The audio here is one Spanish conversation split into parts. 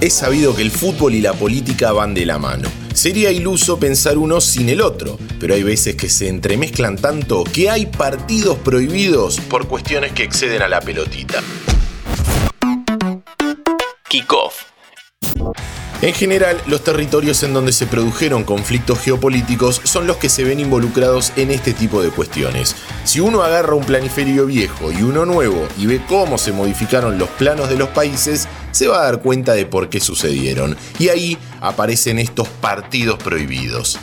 Es sabido que el fútbol y la política van de la mano. Sería iluso pensar uno sin el otro, pero hay veces que se entremezclan tanto que hay partidos prohibidos por cuestiones que exceden a la pelotita. Kickoff. En general, los territorios en donde se produjeron conflictos geopolíticos son los que se ven involucrados en este tipo de cuestiones. Si uno agarra un planiferio viejo y uno nuevo y ve cómo se modificaron los planos de los países, se va a dar cuenta de por qué sucedieron. Y ahí aparecen estos partidos prohibidos.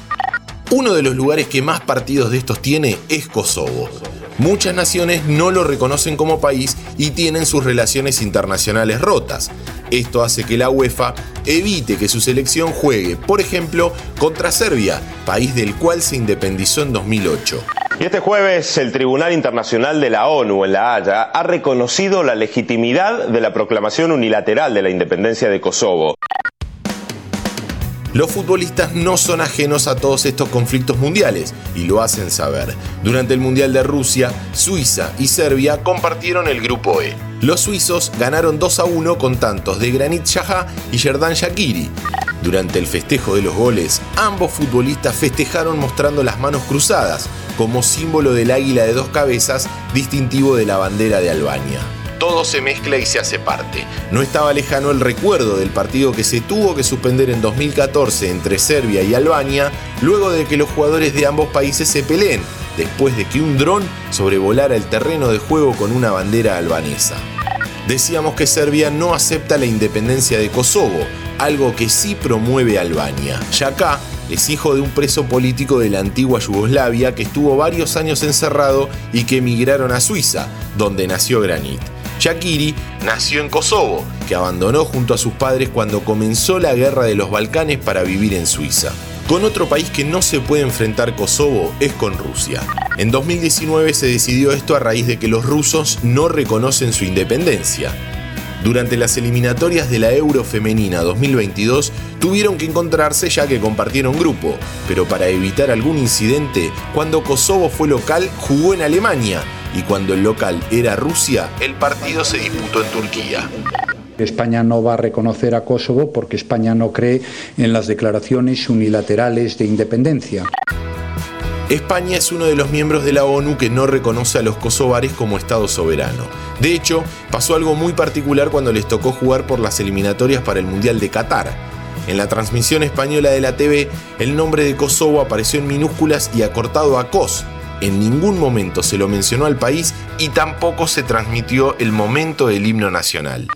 Uno de los lugares que más partidos de estos tiene es Kosovo. Muchas naciones no lo reconocen como país y tienen sus relaciones internacionales rotas. Esto hace que la UEFA evite que su selección juegue, por ejemplo, contra Serbia, país del cual se independizó en 2008. Y este jueves el Tribunal Internacional de la ONU en La Haya ha reconocido la legitimidad de la proclamación unilateral de la independencia de Kosovo. Los futbolistas no son ajenos a todos estos conflictos mundiales y lo hacen saber. Durante el Mundial de Rusia, Suiza y Serbia compartieron el grupo E. Los suizos ganaron 2 a 1 con tantos de Granit Xhaka y Yerdan Shakiri. Durante el festejo de los goles, ambos futbolistas festejaron mostrando las manos cruzadas, como símbolo del águila de dos cabezas, distintivo de la bandera de Albania todo se mezcla y se hace parte. No estaba lejano el recuerdo del partido que se tuvo que suspender en 2014 entre Serbia y Albania, luego de que los jugadores de ambos países se peleen, después de que un dron sobrevolara el terreno de juego con una bandera albanesa. Decíamos que Serbia no acepta la independencia de Kosovo, algo que sí promueve Albania. acá es hijo de un preso político de la antigua Yugoslavia que estuvo varios años encerrado y que emigraron a Suiza, donde nació Granit. Shakiri nació en Kosovo, que abandonó junto a sus padres cuando comenzó la guerra de los Balcanes para vivir en Suiza. Con otro país que no se puede enfrentar Kosovo es con Rusia. En 2019 se decidió esto a raíz de que los rusos no reconocen su independencia. Durante las eliminatorias de la Euro Femenina 2022 tuvieron que encontrarse ya que compartieron grupo, pero para evitar algún incidente, cuando Kosovo fue local jugó en Alemania y cuando el local era Rusia, el partido se disputó en Turquía. España no va a reconocer a Kosovo porque España no cree en las declaraciones unilaterales de independencia. España es uno de los miembros de la ONU que no reconoce a los kosovares como Estado soberano. De hecho, pasó algo muy particular cuando les tocó jugar por las eliminatorias para el Mundial de Qatar. En la transmisión española de la TV, el nombre de Kosovo apareció en minúsculas y acortado a KOS, en ningún momento se lo mencionó al país y tampoco se transmitió el momento del himno nacional.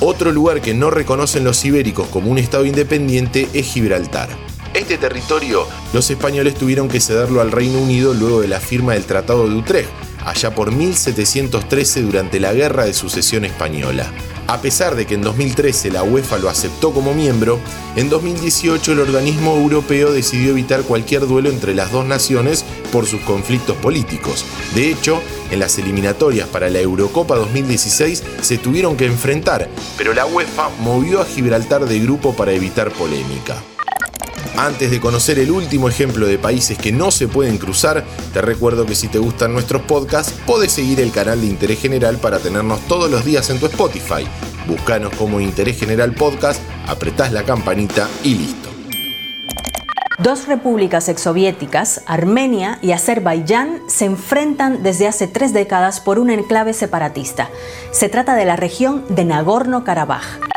Otro lugar que no reconocen los ibéricos como un estado independiente es Gibraltar. Este territorio los españoles tuvieron que cederlo al Reino Unido luego de la firma del Tratado de Utrecht, allá por 1713 durante la Guerra de Sucesión Española. A pesar de que en 2013 la UEFA lo aceptó como miembro, en 2018 el organismo europeo decidió evitar cualquier duelo entre las dos naciones por sus conflictos políticos. De hecho, en las eliminatorias para la Eurocopa 2016 se tuvieron que enfrentar, pero la UEFA movió a Gibraltar de grupo para evitar polémica. Antes de conocer el último ejemplo de países que no se pueden cruzar, te recuerdo que si te gustan nuestros podcasts, podés seguir el canal de Interés General para tenernos todos los días en tu Spotify. Búscanos como Interés General Podcast, apretás la campanita y listo. Dos repúblicas exsoviéticas, Armenia y Azerbaiyán, se enfrentan desde hace tres décadas por un enclave separatista. Se trata de la región de Nagorno-Karabaj.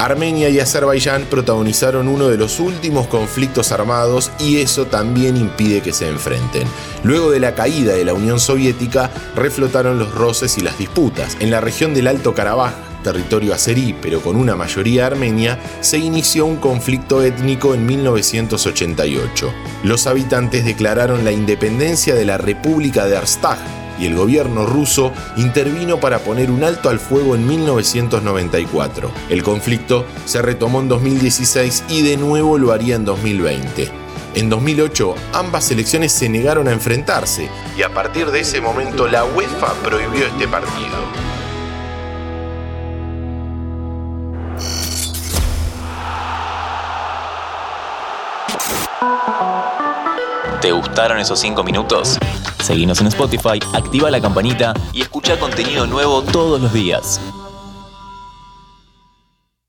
Armenia y Azerbaiyán protagonizaron uno de los últimos conflictos armados y eso también impide que se enfrenten. Luego de la caída de la Unión Soviética, reflotaron los roces y las disputas. En la región del Alto Karabaj, territorio azerí pero con una mayoría armenia, se inició un conflicto étnico en 1988. Los habitantes declararon la independencia de la República de Arstag y el gobierno ruso intervino para poner un alto al fuego en 1994. El conflicto se retomó en 2016 y de nuevo lo haría en 2020. En 2008 ambas elecciones se negaron a enfrentarse y a partir de ese momento la UEFA prohibió este partido. ¿Te gustaron esos 5 minutos? Seguinos en Spotify, activa la campanita y escucha contenido nuevo todos los días.